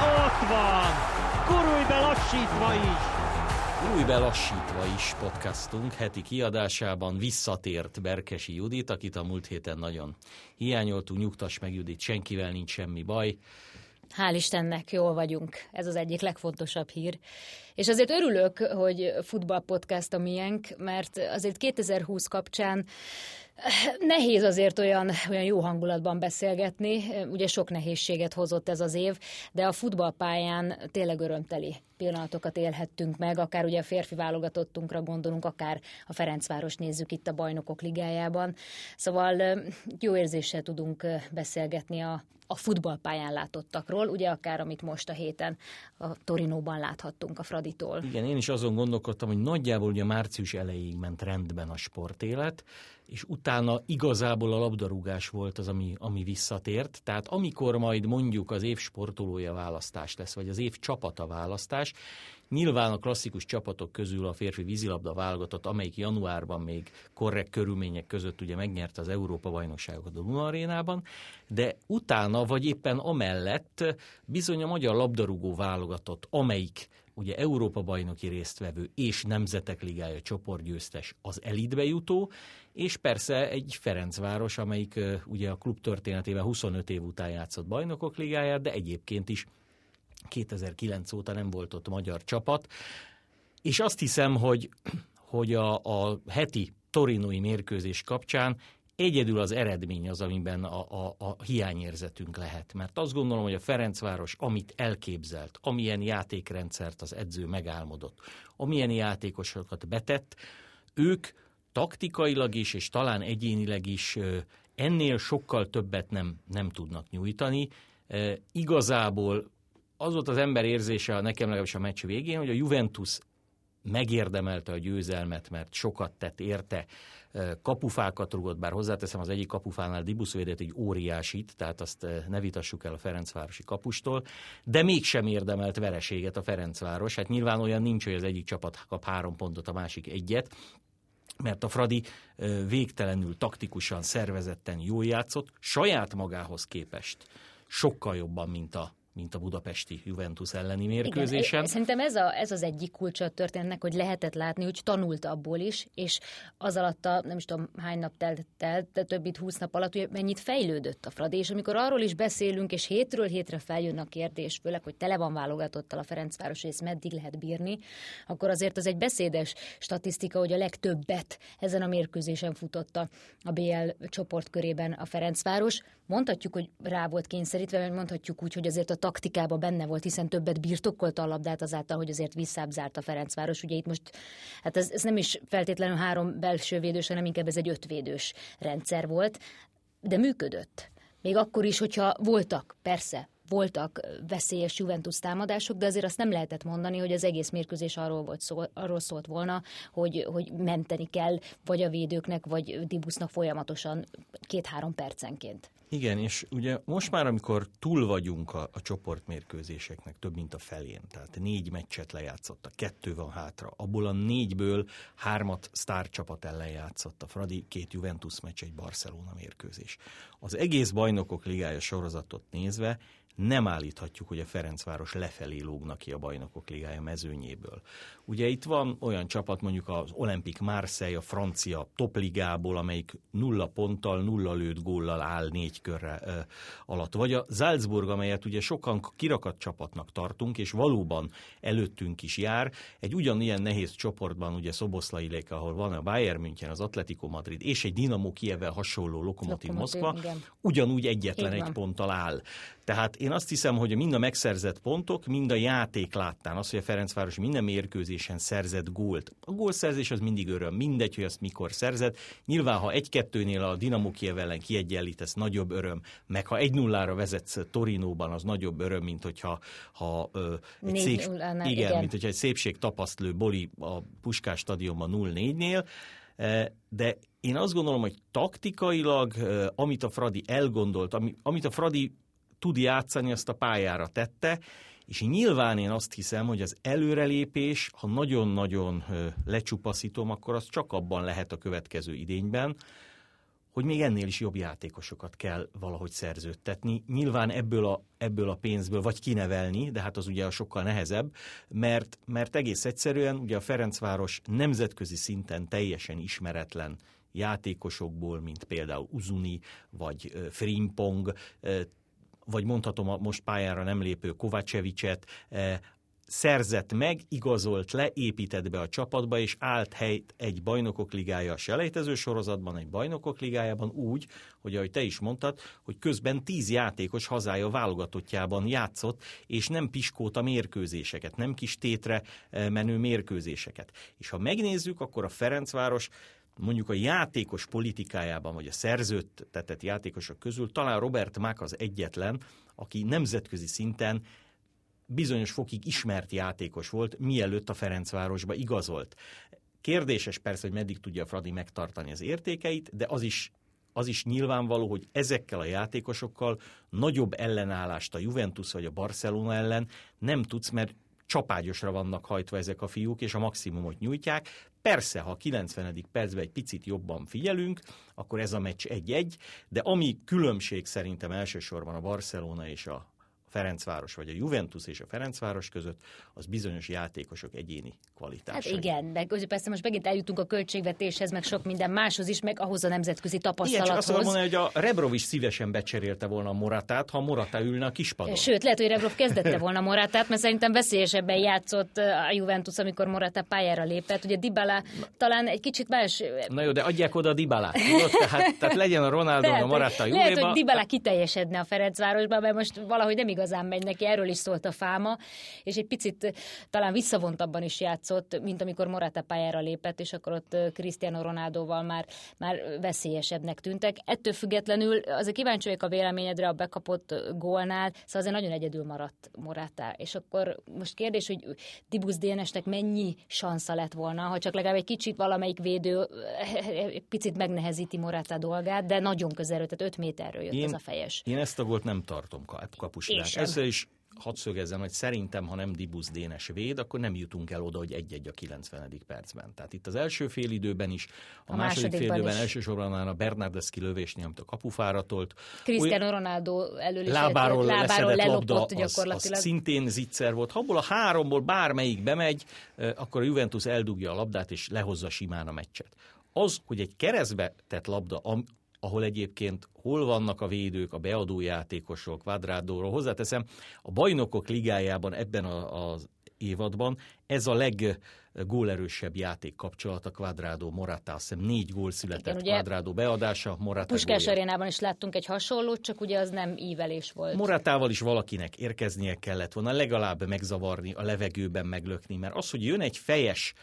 Ott van! Gurulj be lassítva is! Új belassítva is podcastunk heti kiadásában visszatért Berkesi Judit, akit a múlt héten nagyon hiányoltunk. Nyugtass meg Judit, senkivel nincs semmi baj. Hál' Istennek, jól vagyunk. Ez az egyik legfontosabb hír. És azért örülök, hogy futballpodcast a miénk, mert azért 2020 kapcsán Nehéz azért olyan, olyan jó hangulatban beszélgetni, ugye sok nehézséget hozott ez az év, de a futballpályán tényleg örömteli pillanatokat élhettünk meg, akár ugye a férfi válogatottunkra gondolunk, akár a Ferencváros nézzük itt a Bajnokok Ligájában. Szóval jó érzéssel tudunk beszélgetni a, a futballpályán látottakról, ugye akár amit most a héten a Torinóban láthattunk a Fraditól. Igen, én is azon gondolkodtam, hogy nagyjából ugye március elejéig ment rendben a sportélet, és utána igazából a labdarúgás volt az, ami, ami visszatért. Tehát amikor majd mondjuk az év sportolója választás lesz, vagy az év csapata választás, nyilván a klasszikus csapatok közül a férfi vízilabda válogatott, amelyik januárban még korrekt körülmények között ugye megnyerte az Európa bajnokságot a Duna arénában, de utána, vagy éppen amellett bizony a magyar labdarúgó válogatott, amelyik ugye Európa bajnoki résztvevő és Nemzetek Ligája csoportgyőztes az elitbe jutó, és persze egy Ferencváros, amelyik ugye a klub történetében 25 év után játszott bajnokok ligáját, de egyébként is 2009 óta nem volt ott magyar csapat, és azt hiszem, hogy, hogy a, a heti torinói mérkőzés kapcsán egyedül az eredmény az, amiben a, a, a hiányérzetünk lehet. Mert azt gondolom, hogy a Ferencváros, amit elképzelt, amilyen játékrendszert az edző megálmodott, amilyen játékosokat betett, ők taktikailag is, és talán egyénileg is ennél sokkal többet nem, nem tudnak nyújtani. Igazából az volt az ember érzése, nekem legalábbis a meccs végén, hogy a Juventus megérdemelte a győzelmet, mert sokat tett érte, kapufákat rugott, bár hozzáteszem, az egyik kapufánál Dibusz védett egy óriásit, tehát azt ne vitassuk el a Ferencvárosi kapustól, de mégsem érdemelt vereséget a Ferencváros. Hát nyilván olyan nincs, hogy az egyik csapat kap három pontot, a másik egyet, mert a Fradi végtelenül taktikusan, szervezetten jól játszott, saját magához képest sokkal jobban, mint a mint a budapesti Juventus elleni mérkőzésen. Igen, szerintem ez, a, ez az egyik kulcsa a történetnek, hogy lehetett látni, hogy tanult abból is, és az alatt a, nem is tudom hány nap telt, telt de több mint húsz nap alatt, hogy mennyit fejlődött a Fradi, és amikor arról is beszélünk, és hétről hétre feljön a kérdés, főleg, hogy tele van válogatottal a Ferencváros, és ezt meddig lehet bírni, akkor azért az egy beszédes statisztika, hogy a legtöbbet ezen a mérkőzésen futotta a BL csoportkörében a Ferencváros. Mondhatjuk, hogy rá volt kényszerítve, mert mondhatjuk úgy, hogy azért a taktikába benne volt, hiszen többet birtokolta a labdát azáltal, hogy azért visszább zárt a Ferencváros. Ugye itt most, hát ez, ez nem is feltétlenül három belső védős, hanem inkább ez egy ötvédős rendszer volt, de működött. Még akkor is, hogyha voltak, persze, voltak veszélyes Juventus támadások, de azért azt nem lehetett mondani, hogy az egész mérkőzés arról, volt szó, arról szólt volna, hogy, hogy menteni kell vagy a védőknek, vagy Dibusznak folyamatosan két-három percenként. Igen, és ugye most már, amikor túl vagyunk a, a csoportmérkőzéseknek több mint a felén, tehát négy meccset lejátszottak, kettő van hátra, abból a négyből hármat sztárcsapat ellen játszott a Fradi, két Juventus meccs, egy Barcelona mérkőzés. Az egész bajnokok ligája sorozatot nézve nem állíthatjuk, hogy a Ferencváros lefelé lógna ki a bajnokok ligája mezőnyéből. Ugye itt van olyan csapat, mondjuk az Olympique Marseille, a francia topligából, amelyik nulla ponttal, nulla lőtt góllal áll négy körre ö, alatt. Vagy a Salzburg, amelyet ugye sokan kirakat csapatnak tartunk, és valóban előttünk is jár. Egy ugyanilyen nehéz csoportban, ugye Szoboszlai Léka, ahol van a Bayern München, az Atletico Madrid, és egy Dinamo Kievvel hasonló Lokomotív Moszkva, ugyanúgy egyetlen egy ponttal áll. Tehát én azt hiszem, hogy mind a megszerzett pontok, mind a játék láttán, az, hogy a Ferencváros minden mérkőzésen szerzett gólt. A gólszerzés az mindig öröm, mindegy, hogy azt mikor szerzett. Nyilván, ha egy-kettőnél a Dinamo Kiev ellen kiegyenlítesz, nagyobb öröm, meg ha egy nullára vezetsz Torinóban, az nagyobb öröm, mint hogyha ha, ö, egy szép, igen, igen, mint hogyha egy szépség tapasztlő Boli a Puskás stadionban 0-4-nél, de én azt gondolom, hogy taktikailag, amit a Fradi elgondolt, amit a Fradi tud játszani, azt a pályára tette, és nyilván én azt hiszem, hogy az előrelépés, ha nagyon-nagyon lecsupaszítom, akkor az csak abban lehet a következő idényben, hogy még ennél is jobb játékosokat kell valahogy szerződtetni. Nyilván ebből a, ebből a pénzből vagy kinevelni, de hát az ugye sokkal nehezebb, mert, mert egész egyszerűen ugye a Ferencváros nemzetközi szinten teljesen ismeretlen játékosokból, mint például Uzuni, vagy Frimpong, vagy mondhatom a most pályára nem lépő Kovácsevicset, szerzett meg, igazolt le, épített be a csapatba, és állt helyt egy bajnokok ligája a selejtező sorozatban, egy bajnokok ligájában úgy, hogy ahogy te is mondtad, hogy közben tíz játékos hazája válogatottjában játszott, és nem piskóta mérkőzéseket, nem kis tétre menő mérkőzéseket. És ha megnézzük, akkor a Ferencváros mondjuk a játékos politikájában, vagy a szerződtetett játékosok közül talán Robert Mack az egyetlen, aki nemzetközi szinten bizonyos fokig ismert játékos volt, mielőtt a Ferencvárosba igazolt. Kérdéses persze, hogy meddig tudja Fradi megtartani az értékeit, de az is az is nyilvánvaló, hogy ezekkel a játékosokkal nagyobb ellenállást a Juventus vagy a Barcelona ellen nem tudsz, mert csapágyosra vannak hajtva ezek a fiúk, és a maximumot nyújtják. Persze, ha a 90. percben egy picit jobban figyelünk, akkor ez a meccs egy-egy, de ami különbség szerintem elsősorban a Barcelona és a, Ferencváros, vagy a Juventus és a Ferencváros között, az bizonyos játékosok egyéni kvalitása. Hát igen, de persze most megint eljutunk a költségvetéshez, meg sok minden máshoz is, meg ahhoz a nemzetközi tapasztalathoz. Igen, csak azt mondani, hogy a Rebrov is szívesen becserélte volna a Moratát, ha Morata ülne a kispadon. Sőt, lehet, hogy Rebrov kezdette volna Moratát, mert szerintem veszélyesebben játszott a Juventus, amikor Morata pályára lépett. Ugye Dybala talán egy kicsit más... Na jó, de adják oda a Dybala. Tehát, tehát legyen a Ronaldo, a Morata a Lehet, hogy Dybala kiteljesedne a Ferencvárosba, mert most valahogy nem igazán megy neki, erről is szólt a fáma, és egy picit talán visszavontabban is játszott, mint amikor Morata pályára lépett, és akkor ott Cristiano Ronaldoval már, már veszélyesebbnek tűntek. Ettől függetlenül azért kíváncsi vagyok a véleményedre a bekapott gólnál, szóval azért nagyon egyedül maradt Morata. És akkor most kérdés, hogy Dibusz DNS-nek mennyi sansza lett volna, ha csak legalább egy kicsit valamelyik védő picit megnehezíti Morata dolgát, de nagyon közelről, tehát 5 méterről jött én, ez a fejes. Én ezt a gólt nem tartom kapusnak. Ezzel is hadd szögezzem, hogy szerintem, ha nem Dibusz Dénes véd, akkor nem jutunk el oda, hogy egy-egy a 90. percben. Tehát itt az első fél időben is, a, a második fél időben is. elsősorban a Bernardeszki lövésnél, amit a kapufára tolt. Cristiano Ronaldo elől is lábáról, lábáról lelopott labda, az, az szintén zicser volt. Ha abból a háromból bármelyik bemegy, akkor a Juventus eldugja a labdát és lehozza simán a meccset. Az, hogy egy keresztbe tett labda, ahol egyébként hol vannak a védők, a beadó játékosok, Quadradóról. Hozzáteszem, a bajnokok ligájában ebben az évadban ez a leggólerősebb játék kapcsolat a Quadrado Morata. Azt hiszem négy gól született Igen, Quadrado beadása, Morata Puskás arénában is láttunk egy hasonlót, csak ugye az nem ívelés volt. Moratával is valakinek érkeznie kellett volna, legalább megzavarni, a levegőben meglökni, mert az, hogy jön egy fejes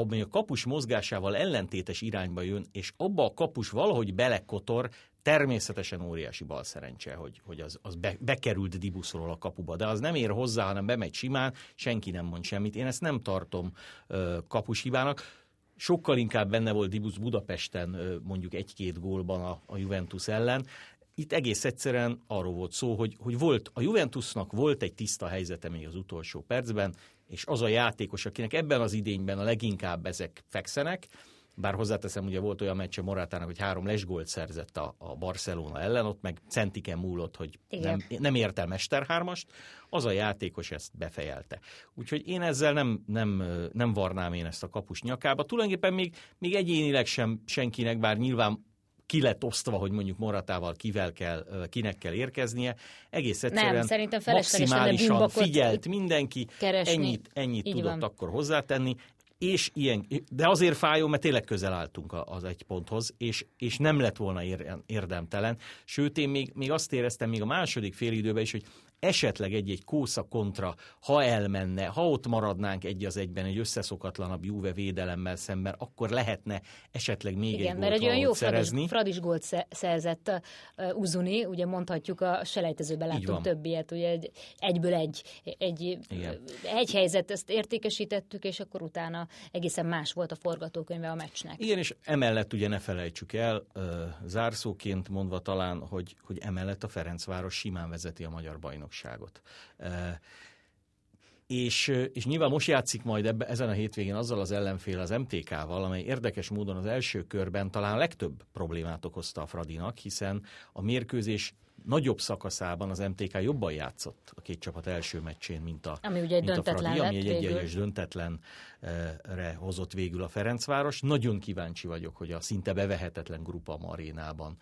ami a kapus mozgásával ellentétes irányba jön, és abba a kapus valahogy belekotor, természetesen óriási bal szerencse, hogy, hogy az, az be, bekerült Dibuszról a kapuba, de az nem ér hozzá, hanem bemegy simán, senki nem mond semmit. Én ezt nem tartom uh, kapus hibának. Sokkal inkább benne volt Dibusz Budapesten uh, mondjuk egy-két gólban a, a Juventus ellen. Itt egész egyszerűen arról volt szó, hogy, hogy volt a Juventusnak volt egy tiszta helyzete még az utolsó percben, és az a játékos, akinek ebben az idényben a leginkább ezek fekszenek, bár hozzáteszem, ugye volt olyan meccse Morátának, hogy három lesgólt szerzett a, a Barcelona ellen, ott meg centiken múlott, hogy nem, nem ért el Mesterhármast, az a játékos ezt befejelte. Úgyhogy én ezzel nem, nem, nem varnám én ezt a kapus nyakába. Tulajdonképpen még, még egyénileg sem senkinek, bár nyilván ki lett osztva, hogy mondjuk Moratával kivel kell, kinek kell érkeznie. Egész egyszerűen nem, szerintem maximálisan figyelt mindenki, keresni. ennyit, ennyit tudott van. akkor hozzátenni, és ilyen, de azért fájó, mert tényleg közel álltunk az egy ponthoz, és, és nem lett volna érdemtelen. Sőt, én még, még azt éreztem még a második fél időben is, hogy esetleg egy-egy kósza kontra, ha elmenne, ha ott maradnánk egy az egyben egy összeszokatlanabb Juve védelemmel szemben, akkor lehetne esetleg még Igen, egy mert egy olyan jó szerezni. Fradis, gólt szerzett uh, Uzuni, ugye mondhatjuk a selejtezőben láttunk több ilyet, ugye egy, egyből egy, egy, Igen. egy helyzet, ezt értékesítettük, és akkor utána egészen más volt a forgatókönyve a meccsnek. Igen, és emellett ugye ne felejtsük el, uh, zárszóként mondva talán, hogy, hogy emellett a Ferencváros simán vezeti a magyar bajnok bajnokságot. és, és nyilván most játszik majd ebbe, ezen a hétvégén azzal az ellenfél az MTK-val, amely érdekes módon az első körben talán legtöbb problémát okozta a Fradinak, hiszen a mérkőzés nagyobb szakaszában az MTK jobban játszott a két csapat első meccsén, mint a, ami ugye egy mint döntetlen a Fradi, ami egy egyes döntetlenre hozott végül a Ferencváros. Nagyon kíváncsi vagyok, hogy a szinte bevehetetlen Grupa arénában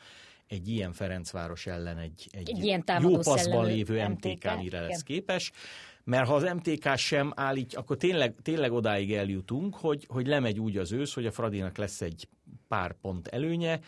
egy ilyen Ferencváros ellen egy, egy, Egy ilyen jó szellemű lévő MTK, mire lesz képes, mert ha az MTK sem állít, akkor tényleg, tényleg odáig eljutunk, hogy, hogy lemegy úgy az ősz, hogy a Fradinak lesz egy pár pont előnye,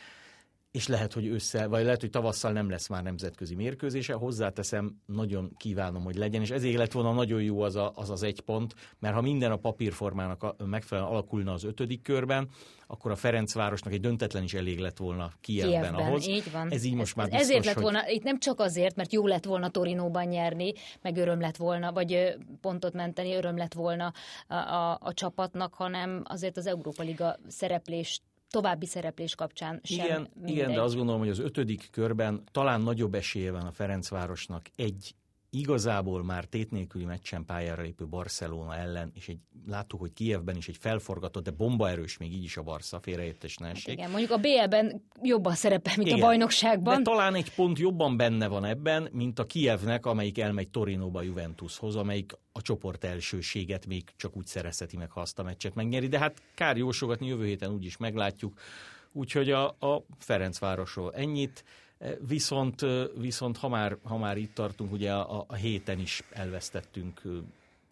és lehet, hogy ősszel, vagy lehet, hogy tavasszal nem lesz már nemzetközi mérkőzése, hozzáteszem, nagyon kívánom, hogy legyen, és ezért lett volna nagyon jó az a, az, az egy pont, mert ha minden a papírformának megfelelően alakulna az ötödik körben, akkor a Ferencvárosnak egy döntetlen is elég lett volna Kievben, Kievben, ahhoz. így van. Ez így most ez, már biztos, Ezért lett hogy... volna, itt nem csak azért, mert jó lett volna Torinóban nyerni, meg öröm lett volna, vagy pontot menteni, öröm lett volna a, a, a csapatnak, hanem azért az Európa Liga szereplés további szereplés kapcsán sem Igen, mindegy. igen, de azt gondolom, hogy az ötödik körben talán nagyobb esélye van a Ferencvárosnak egy igazából már tét nélküli meccsen pályára lépő Barcelona ellen, és egy, láttuk, hogy Kievben is egy felforgatott, de bombaerős még így is a Barca, félreértés ne essék. Hát Igen, mondjuk a BL-ben jobban szerepel, mint Igen. a bajnokságban. De talán egy pont jobban benne van ebben, mint a Kievnek, amelyik elmegy Torinóba Juventushoz, amelyik a csoport elsőséget még csak úgy szerezheti meg, ha azt a meccset megnyeri. De hát kár jósogatni, jövő héten úgyis meglátjuk. Úgyhogy a, a Ferencvárosról ennyit. E, Viszont, e, viszont ha, már, ha már itt tartunk, ugye a, a héten is elvesztettünk e,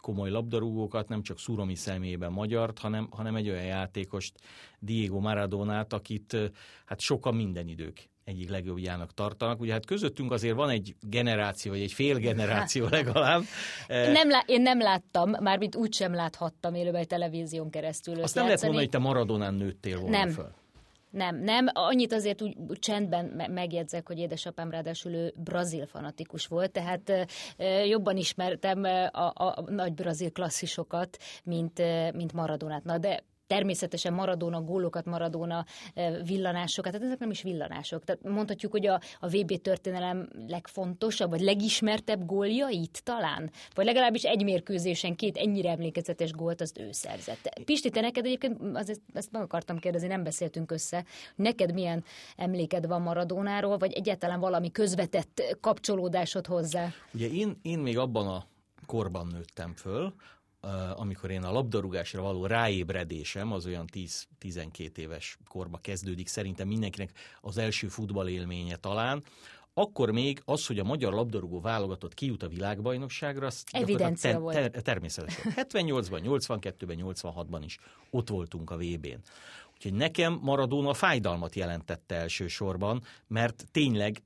komoly labdarúgókat, nem csak Szuromi személyében magyart, hanem, hanem egy olyan játékost, Diego Maradonát, akit hát sokan minden idők egyik legjobbjának tartanak. Ugye hát közöttünk azért van egy generáció, vagy egy fél generáció legalább. Nem lá- én nem láttam, mármint úgy sem láthattam élőben televízión keresztül Azt nem lehet mondani, hogy te Maradonán nőttél volna Nem. föl. Nem, nem. Annyit azért úgy csendben me- megjegyzek, hogy édesapám ráadásul ő brazil fanatikus volt, tehát jobban ismertem a, a, a nagy brazil klasszisokat, mint, mint Maradonát. Na, de természetesen Maradona gólokat, Maradona villanásokat, tehát ezek nem is villanások. Tehát mondhatjuk, hogy a, a VB történelem legfontosabb, vagy legismertebb góljait talán? Vagy legalábbis egy mérkőzésen két ennyire emlékezetes gólt azt ő szerzett. Pisti, te neked egyébként, azért ezt meg akartam kérdezni, nem beszéltünk össze, neked milyen emléked van Maradónáról, vagy egyáltalán valami közvetett kapcsolódásod hozzá? Ugye én, én még abban a korban nőttem föl, amikor én a labdarúgásra való ráébredésem, az olyan 10-12 éves korba kezdődik, szerintem mindenkinek az első futballélménye talán, akkor még az, hogy a magyar labdarúgó válogatott kijut a világbajnokságra, az Evidencia volt. ter- természetes. volt. 78-ban, 82-ben, 86-ban is ott voltunk a VB-n. Úgyhogy nekem Maradona fájdalmat jelentette elsősorban, mert tényleg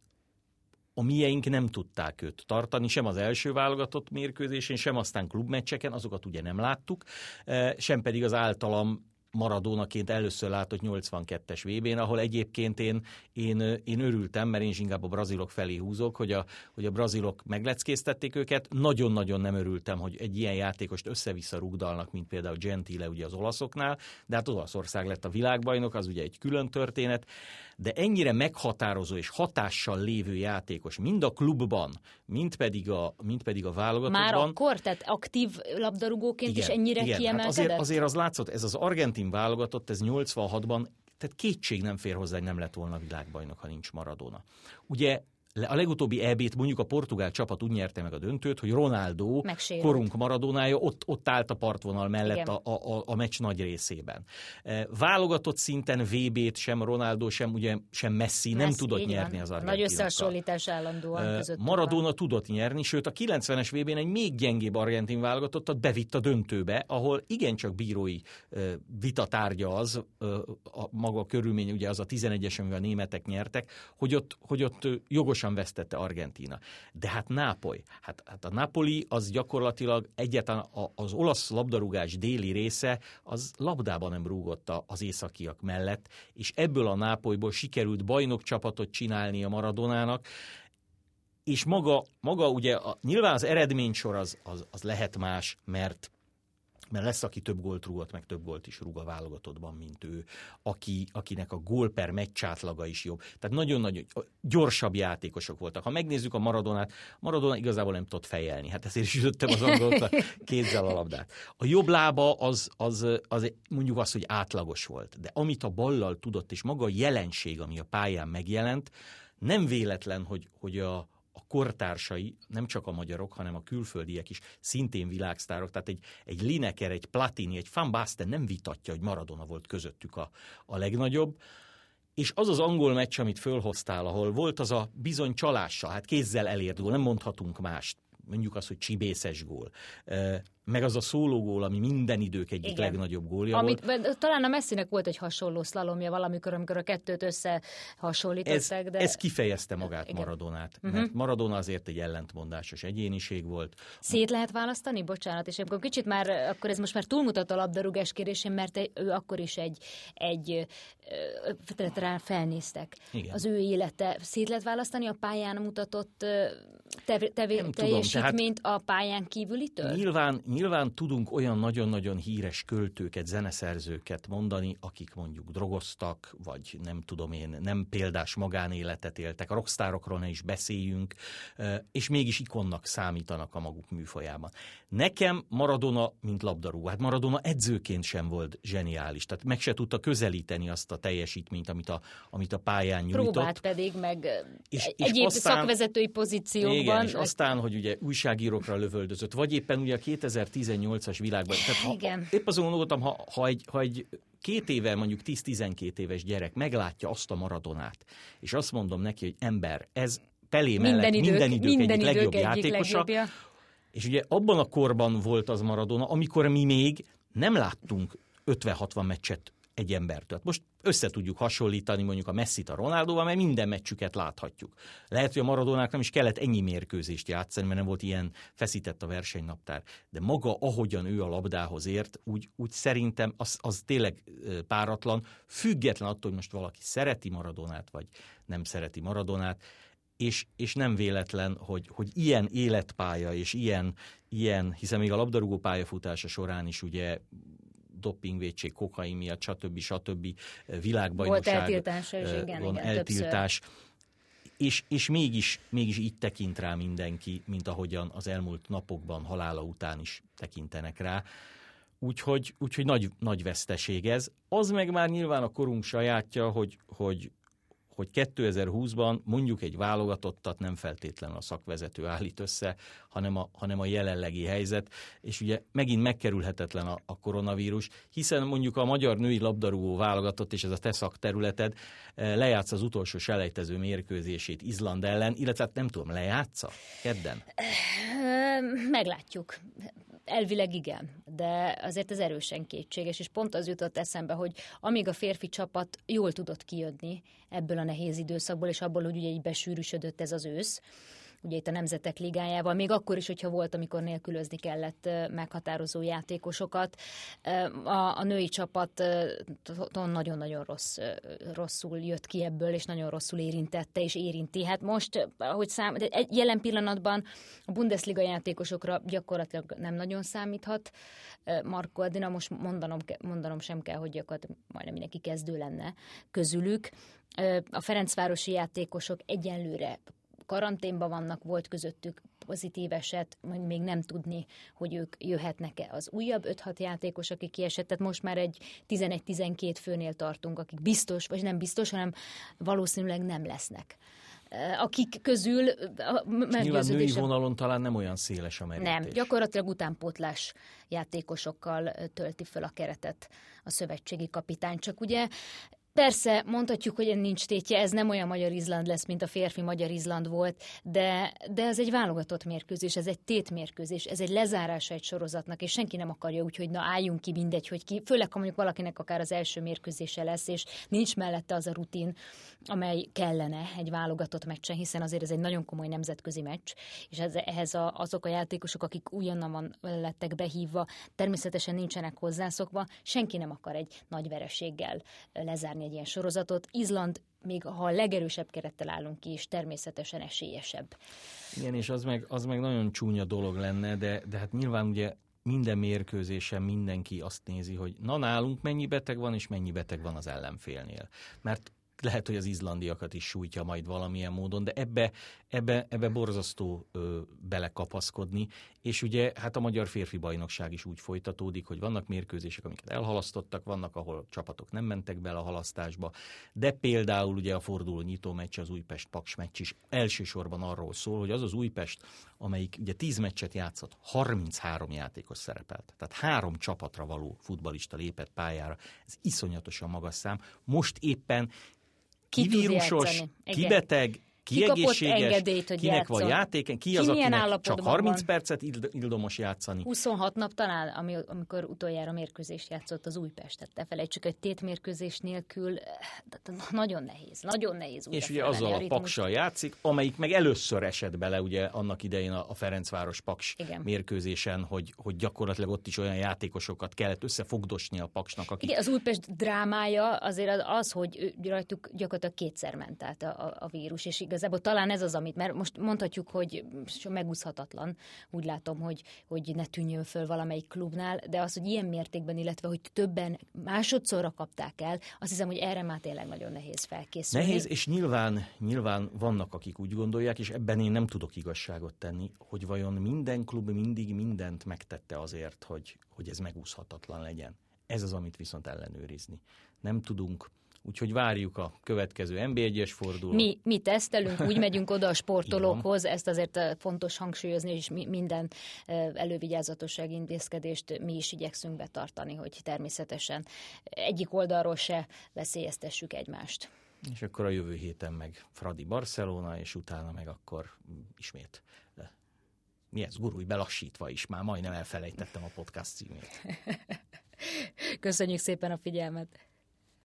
a mieink nem tudták őt tartani, sem az első válogatott mérkőzésén, sem aztán klubmeccseken, azokat ugye nem láttuk, eh, sem pedig az általam Maradónaként először látott 82-es VB-n, ahol egyébként én, én, én örültem, mert én is inkább a brazilok felé húzok, hogy a, hogy a brazilok megleckéztették őket. Nagyon-nagyon nem örültem, hogy egy ilyen játékost össze-vissza rugdalnak, mint például Gentile ugye az olaszoknál, de hát Olaszország lett a világbajnok, az ugye egy külön történet, de ennyire meghatározó és hatással lévő játékos, mind a klubban, mind pedig a, mind pedig a válogatottban. Már akkor, tehát aktív labdarúgóként is ennyire igen. kiemelkedett? Hát azért, azért az látszott, ez az argentin válogatott, ez 86-ban, tehát kétség nem fér hozzá, hogy nem lett volna világbajnok, ha nincs Maradona. Ugye a legutóbbi EB-t mondjuk a portugál csapat úgy nyerte meg a döntőt, hogy Ronaldo, Megsérült. korunk Maradonája ott, ott állt a partvonal mellett a, a, a, a meccs nagy részében. E, Válogatott szinten VB-t sem Ronaldo, sem, ugye, sem Messi, nem Messi, tudott így nyerni van. az Nagy argentinokkal. összehasonlítás állandóan Ö, között. Maradona tudott nyerni, sőt a 90-es vb n egy még gyengébb argentin válogatottat bevitt a döntőbe, ahol igencsak bírói ö, vita tárgya az, a maga körülmény, ugye az a 11-es, amivel a németek nyertek, hogy ott, hogy ott ö, jogosan vesztette Argentina. De hát Nápoly, hát, hát a Napoli az gyakorlatilag egyáltalán a- az olasz labdarúgás déli része, az labdában nem rúgott a- az északiak mellett, és ebből a Nápolyból sikerült bajnokcsapatot csinálni a Maradonának, és maga, maga ugye, a, nyilván az eredménysor az, az, az lehet más, mert mert lesz, aki több gólt rúgott, meg több gólt is rúg a válogatottban, mint ő, aki, akinek a gól per meccs átlaga is jobb. Tehát nagyon-nagyon gyorsabb játékosok voltak. Ha megnézzük a Maradonát, Maradona igazából nem tudott fejelni. Hát ezért is ütöttem az angolt kézzel a labdát. A jobb lába az, az, az mondjuk az, hogy átlagos volt. De amit a ballal tudott, és maga a jelenség, ami a pályán megjelent, nem véletlen, hogy, hogy a, a kortársai, nem csak a magyarok, hanem a külföldiek is szintén világsztárok, tehát egy, egy Lineker, egy Platini, egy Van Basten nem vitatja, hogy Maradona volt közöttük a, a legnagyobb, és az az angol meccs, amit fölhoztál, ahol volt az a bizony csalással, hát kézzel elért gól, nem mondhatunk mást, mondjuk azt, hogy csibészes gól meg az a szólógól, ami minden idők egyik Igen. legnagyobb gólja Amit, volt. Talán a Messinek volt egy hasonló szlalomja valamikor, amikor a kettőt összehasonlították. Ez, de... ez kifejezte magát Igen. Maradonát, uh-huh. mert Maradona azért egy ellentmondásos egyéniség volt. Szét lehet választani? Bocsánat, és akkor kicsit már, akkor ez most már túlmutat a labdarúgás kérésén, mert ő akkor is egy, egy rá felnéztek. Igen. Az ő élete. Szét lehet választani a pályán mutatott tev- tev- teljesítményt tudom, tehát a pályán kívülitől? Nyilván, nyilván tudunk olyan nagyon-nagyon híres költőket, zeneszerzőket mondani, akik mondjuk drogoztak, vagy nem tudom én, nem példás magánéletet éltek, a rockstárokról ne is beszéljünk, és mégis ikonnak számítanak a maguk műfajában. Nekem Maradona, mint labdarúgó, hát Maradona edzőként sem volt zseniális, tehát meg se tudta közelíteni azt a teljesítményt, amit a, amit a pályán nyújtott. Próbált pedig, meg és, és egyéb aztán, szakvezetői pozíciókban. Igen, és aztán, hogy ugye újságírókra lövöldözött, vagy éppen ugye a 2018-as világban. Tehát ha, Igen. Épp azon gondoltam, ha, ha, egy, ha egy két éve, mondjuk 10-12 éves gyerek meglátja azt a maradonát, és azt mondom neki, hogy ember, ez Pelé mellett minden idők, minden idők minden egyik idők legjobb egyik játékosa, legjobbja. és ugye abban a korban volt az Maradona, amikor mi még nem láttunk 50-60 meccset egy embertől. Most össze tudjuk hasonlítani mondjuk a Messi-t a Ronaldóval, mert minden meccsüket láthatjuk. Lehet, hogy a Maradónák nem is kellett ennyi mérkőzést játszani, mert nem volt ilyen feszített a versenynaptár. De maga, ahogyan ő a labdához ért, úgy, úgy szerintem az, az tényleg páratlan, független attól, hogy most valaki szereti Maradonát, vagy nem szereti Maradonát, és, és nem véletlen, hogy, hogy ilyen életpálya és ilyen, ilyen, hiszen még a labdarúgó pályafutása során is ugye dopingvédség, kokain miatt, stb. stb. világbajnokság. Volt eltiltás, és igen, van igen, eltiltás. És, és mégis, mégis így tekint rá mindenki, mint ahogyan az elmúlt napokban halála után is tekintenek rá. Úgyhogy, úgyhogy nagy, nagy veszteség ez. Az meg már nyilván a korunk sajátja, hogy, hogy hogy 2020-ban mondjuk egy válogatottat nem feltétlenül a szakvezető állít össze, hanem a, hanem a jelenlegi helyzet, és ugye megint megkerülhetetlen a, a koronavírus, hiszen mondjuk a magyar női labdarúgó válogatott, és ez a te szakterületed, eh, lejátsz az utolsó selejtező mérkőzését Izland ellen, illetve hát nem tudom, lejátsza kedden? Meglátjuk. Elvileg igen, de azért ez erősen kétséges, és pont az jutott eszembe, hogy amíg a férfi csapat jól tudott kijönni ebből a nehéz időszakból, és abból, hogy ugye így besűrűsödött ez az ősz, ugye itt a Nemzetek Ligájával, még akkor is, hogyha volt, amikor nélkülözni kellett meghatározó játékosokat. A, a női csapat nagyon-nagyon rossz, rosszul jött ki ebből, és nagyon rosszul érintette, és érinti. Hát most, ahogy szám, egy jelen pillanatban a Bundesliga játékosokra gyakorlatilag nem nagyon számíthat. Marko Adina, most mondanom, mondanom sem kell, hogy gyakorlatilag majdnem mindenki kezdő lenne közülük. A Ferencvárosi játékosok egyenlőre karanténban vannak, volt közöttük pozitív eset, még nem tudni, hogy ők jöhetnek-e. Az újabb 5-6 játékos, aki kiesett, tehát most már egy 11-12 főnél tartunk, akik biztos, vagy nem biztos, hanem valószínűleg nem lesznek akik közül a Nyilván női vonalon talán nem olyan széles a merítés. Nem, gyakorlatilag utánpótlás játékosokkal tölti föl a keretet a szövetségi kapitány. Csak ugye Persze, mondhatjuk, hogy nincs tétje, ez nem olyan Magyar Izland lesz, mint a férfi Magyar Izland volt, de, de ez egy válogatott mérkőzés, ez egy tétmérkőzés, ez egy lezárása egy sorozatnak, és senki nem akarja úgy, hogy na álljunk ki, mindegy, hogy ki, főleg ha mondjuk valakinek akár az első mérkőzése lesz, és nincs mellette az a rutin, amely kellene egy válogatott meccsen, hiszen azért ez egy nagyon komoly nemzetközi meccs, és ez, ehhez a, azok a játékosok, akik újonnan van, lettek behívva, természetesen nincsenek hozzászokva, senki nem akar egy nagy vereséggel lezárni egy ilyen sorozatot. Izland még ha a legerősebb kerettel állunk ki, és természetesen esélyesebb. Igen, és az meg, az meg nagyon csúnya dolog lenne, de, de hát nyilván ugye minden mérkőzésen mindenki azt nézi, hogy na nálunk mennyi beteg van, és mennyi beteg van az ellenfélnél. Mert lehet, hogy az izlandiakat is sújtja majd valamilyen módon, de ebbe, ebbe, ebbe borzasztó ö, belekapaszkodni, és ugye hát a magyar férfi bajnokság is úgy folytatódik, hogy vannak mérkőzések, amiket elhalasztottak, vannak, ahol csapatok nem mentek bele a halasztásba, de például ugye a forduló nyitó meccs, az Újpest-Paks meccs is elsősorban arról szól, hogy az az Újpest, amelyik ugye 10 meccset játszott, 33 játékos szerepelt. Tehát három csapatra való futbalista lépett pályára. Ez iszonyatosan magas szám. Most éppen kivírusos, kibeteg, Ki kapott kiegészséges, engedélyt, hogy kinek van játszon? játéken, ki Ki az, akinek csak állapotban 30 van? percet ild- ildomos játszani. 26 nap talán, ami, amikor utoljára mérkőzést játszott az Újpest. Tehát ne felejtsük, hogy tétmérkőzés nélkül eh, nagyon nehéz, nagyon nehéz És ugye azzal a ritmust. paksal játszik, amelyik meg először esett bele ugye annak idején a a Ferencváros paks Igen. mérkőzésen, hogy, hogy gyakorlatilag ott is olyan játékosokat kellett összefogdosni a paksnak, akik Igen, az Újpest drámája azért az, hogy rajtuk gyakorlatilag kétszer ment át a, a, a vírus, és igazából talán ez az, amit, mert most mondhatjuk, hogy megúszhatatlan, úgy látom, hogy, hogy ne tűnjön föl valamelyik klubnál, de az, hogy ilyen mértékben, illetve hogy többen másodszorra kapták el, azt hiszem, hogy erre már tényleg nagyon nehéz felkészülni. Nehéz, és nyilván, nyilván vannak, akik úgy gondolják, és ebben én nem tudok igazságot tenni, hogy vajon minden klub mindig mindent megtette azért, hogy, hogy ez megúszhatatlan legyen. Ez az, amit viszont ellenőrizni. Nem tudunk, úgyhogy várjuk a következő NB1-es fordulót. Mi, mi tesztelünk, úgy megyünk oda a sportolókhoz, ezt azért eh, fontos hangsúlyozni, és mi, minden eh, elővigyázatossági intézkedést mi is igyekszünk betartani, hogy természetesen egyik oldalról se veszélyeztessük egymást. És akkor a jövő héten meg Fradi Barcelona, és utána meg akkor ismét eh, mi ez, gurulj belassítva is, már majdnem elfelejtettem a podcast címét. Köszönjük szépen a figyelmet!